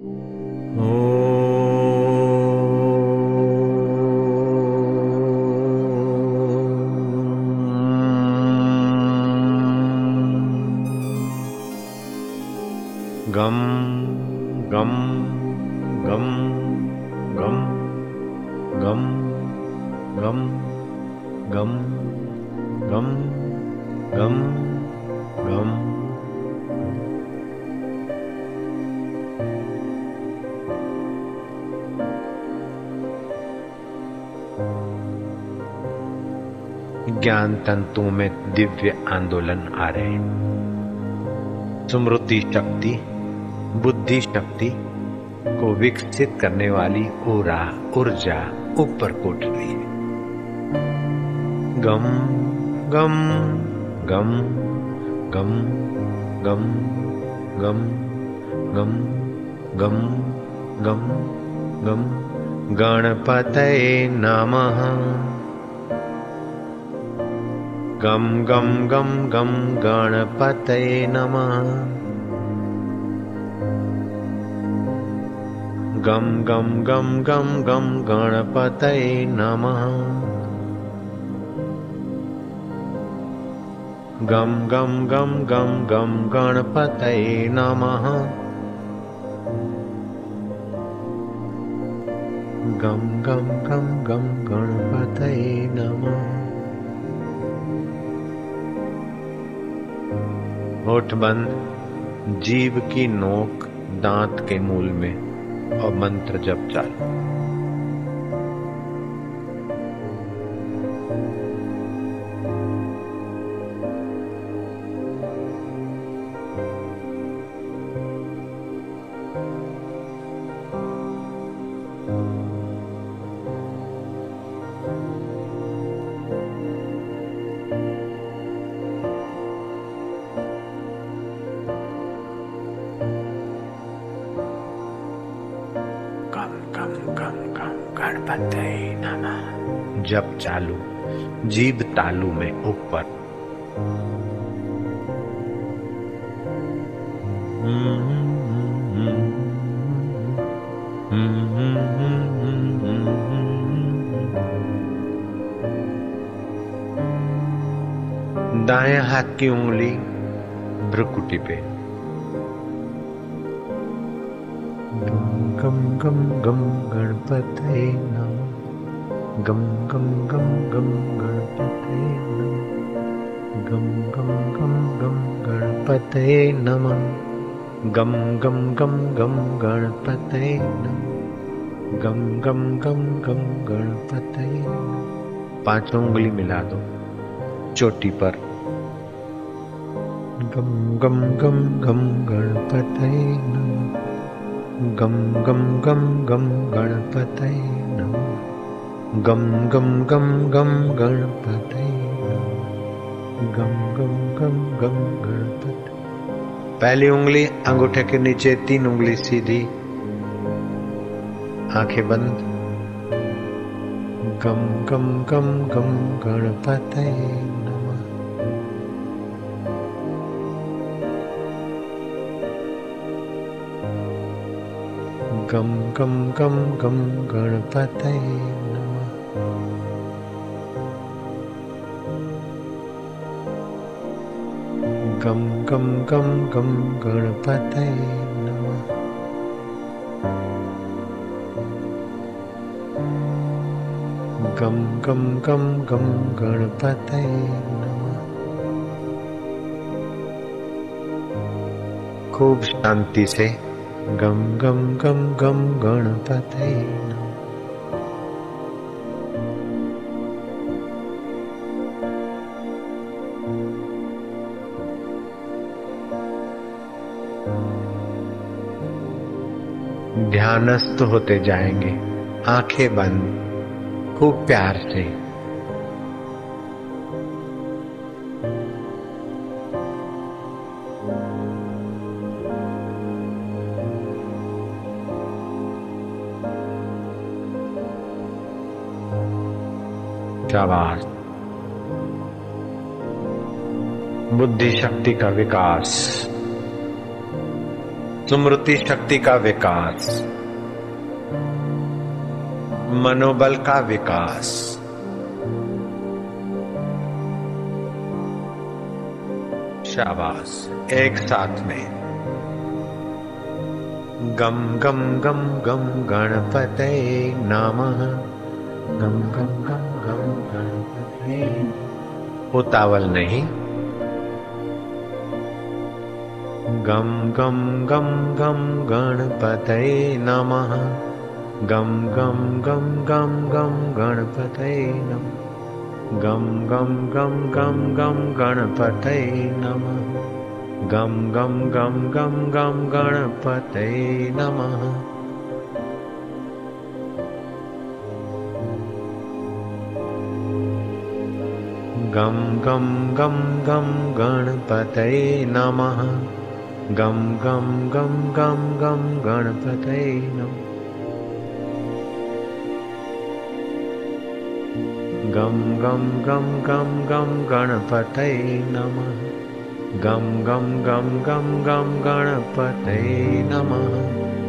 गम गम गम गम गम गम गम गम गम गम ज्ञान तंतुओं में दिव्य आंदोलन आ रहे हैं स्मृति शक्ति बुद्धि शक्ति को विकसित करने वाली ऊरा ऊर्जा ऊपर कोट रही है गम गम गम गम गम गम गम गम गम गम गणपतये नमः गं गं गं गं गणपतये नमः गं गं गं गं गं गणपतये नमः गं गं गं गं गं गणपतये नमः गं गं गं गं गणपतये नमः होठ बंद जीव की नोक दांत के मूल में और मंत्र जप चालू। जब चालू जीव तालू में ऊपर। दाएँ हाथ की उंगली भ्रुकुटी पे। गम गम गम गणपतये नमः गम गम गम गम गणपतये नमः गम गम गम गं गणपतये नमः गम गम गम गं गणपतये नमः गम गम गं गं गणपतये पाँचों उंगली मिला दो चोटी पर गम गम गम गम गणपतये नमः गम गम गम गम गणपतये नमः गम गम गम गम गणपतये गम गम गम गम गणपत पहली उंगली अंगूठे के नीचे तीन उंगली सीधी आँखें बंद गम गम गम गम गणपतये गम गम गम गम गणपत गम गम गम गम गणपत गम गम गम गम गणपत खूब शांति से गम गम गम गम गणपतये नमः। ध्यानस्थ होते जाएँगे आँखें बंद खूब प्यार से। शाबाश बुद्धि शक्ति का विकास। स्मृति शक्ति का विकास। मनोबल का विकास। शाबाश। एक साथ में। गम गम गम गम गणपते नमः। गम गम गम उतावल नहीं गम गम गम गम गणपतये नमः गम गम गम गम गम गणपतये नमः गम गम गम गम गम गणपतये नमः गम गम गम गम गम गणपतये नमः गं गं गं गं गणपतये नमः गं गं गं गं गं गणपतये नमः गं गं गं गं गं गणपतये नमः गं गं गं गं गं गणपतये नमः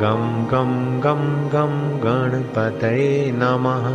गं गं गं गं गणपतये नमः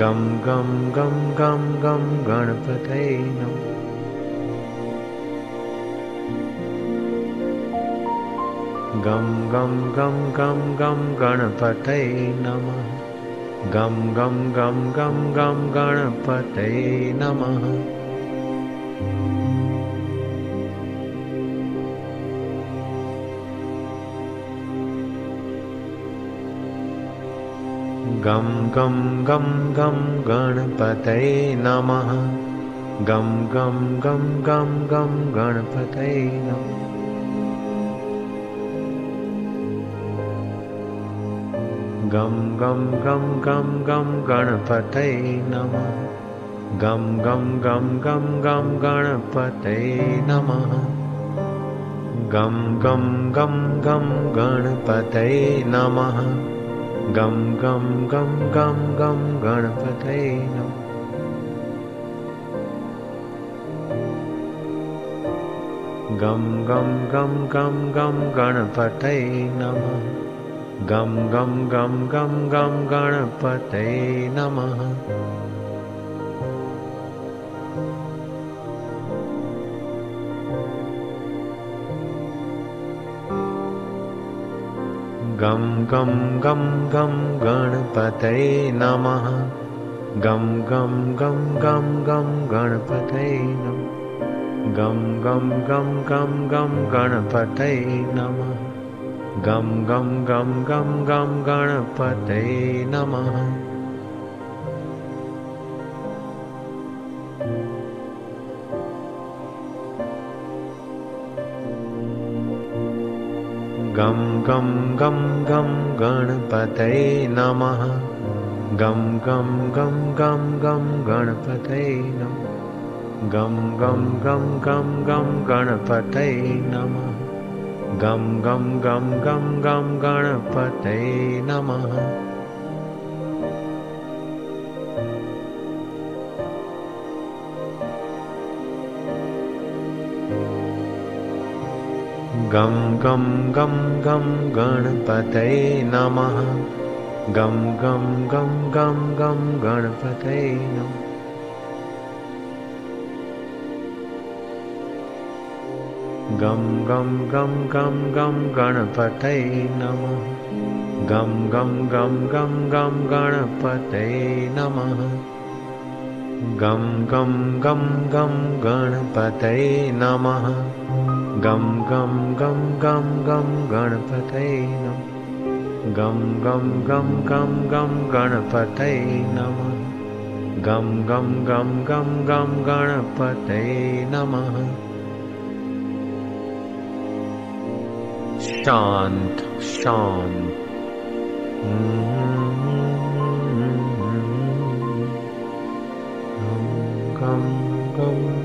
गं गं गं गं गं गणपतये नमः गं गं गं गं गं गणपतये नमः गं गं गं गं गं गणपतये नमः गं गं गं गं गणपतये नमः गं गं गं गं गं गणपतये नमः गं गं गं गं गं गणपतये नमः गं गं गं गं गं गणपतये नमः गं गं गं गं गणपतये नमः गं गं गं गं गं गणपतये गणपतय गं गं गं गं गं गणपतये नमः गं गं गं गं गं गणपतये नमः गं गं गं गं गणपतये नमः गं गं गं गं गं गणपतये गं गं गं गं गं गणपतये नमः गं गं गं गं गं गणपतये नमः गं गं गं गं गणपतये नमः गं गं गं गं गं गणपतये नमः गं गं गं गं गं गणपतये नमः गं गं गं गं गं गणपतये नमः गं गं गं गं गणपतये नमः गं गं गं गं गं गणपतये नमः गं गं गं गं गं गणपतये नमः गं गं गं गं गं गणपतये नमः गं गं गं गं गणपतये नमः गं गं गं गं गं गणपतये गङ्गं गं गं गं गं गं गं गं गं गं गं गणपतये नमः शान्त शान्त गं गं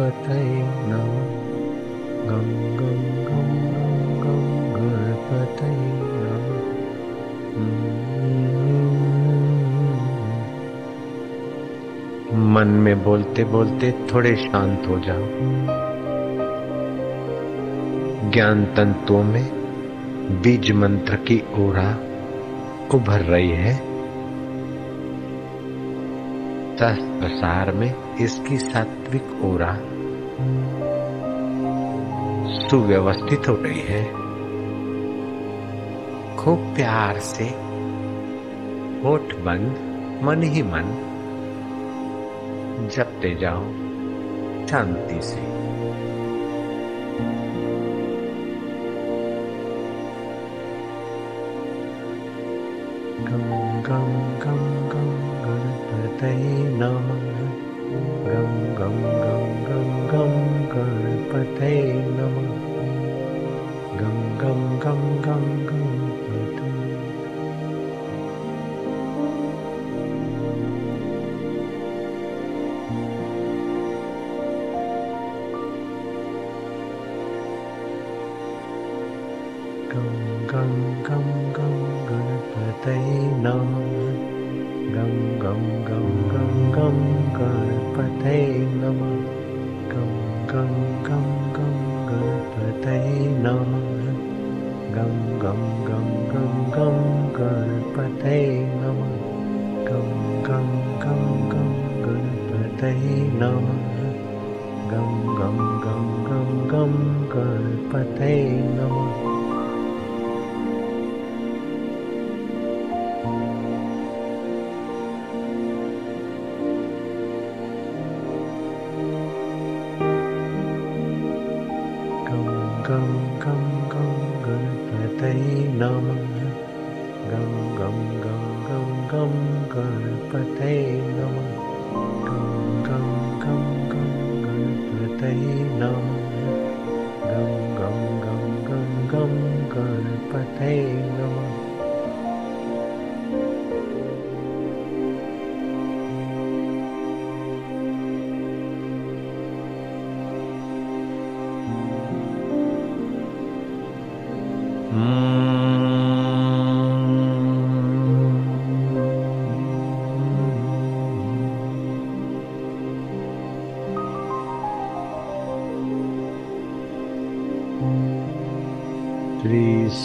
गणपतये नमः। गं गं गं गं गं गणपतये मन में बोलते बोलते थोड़े शांत हो जाओ। ज्ञान तंतुओं में बीज मंत्र की ओरा उभर रही है। दस प्रसार में इसकी सात्विक ओरा सुव्यवस्थित हो रही है। खूब प्यार से होठ बंद, मन ही मन जपते जाओ शांति से। गम गम गम। thấy non gầm gầm gầm gầm gầm cười và thấy non gầm gầm gầm gầm gầm gầm gầm gầm gầm gầm gầm gầm gầm gầm gầm gầm gầm gầm गम गम गम गम गम गणपतये नमः गम गम गम गम गणपतये नमः गम गम गम गम गम गणपतये नमः गम गम गम गम गणपतये नमः गम गम गम गम गम गणपतये नमः नमः गम गम गम गम गम गणपतये नमः गम गम गम गम गणपतये नमः गम गम गम गम गम गणपतये नमः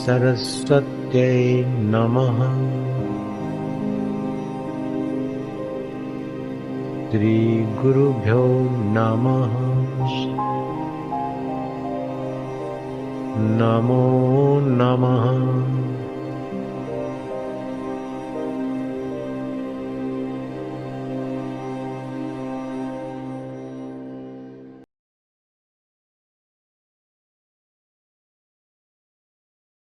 श्रीसरस्वत्यै नमः। श्रीगुरुभ्यो नमः। नमो नमः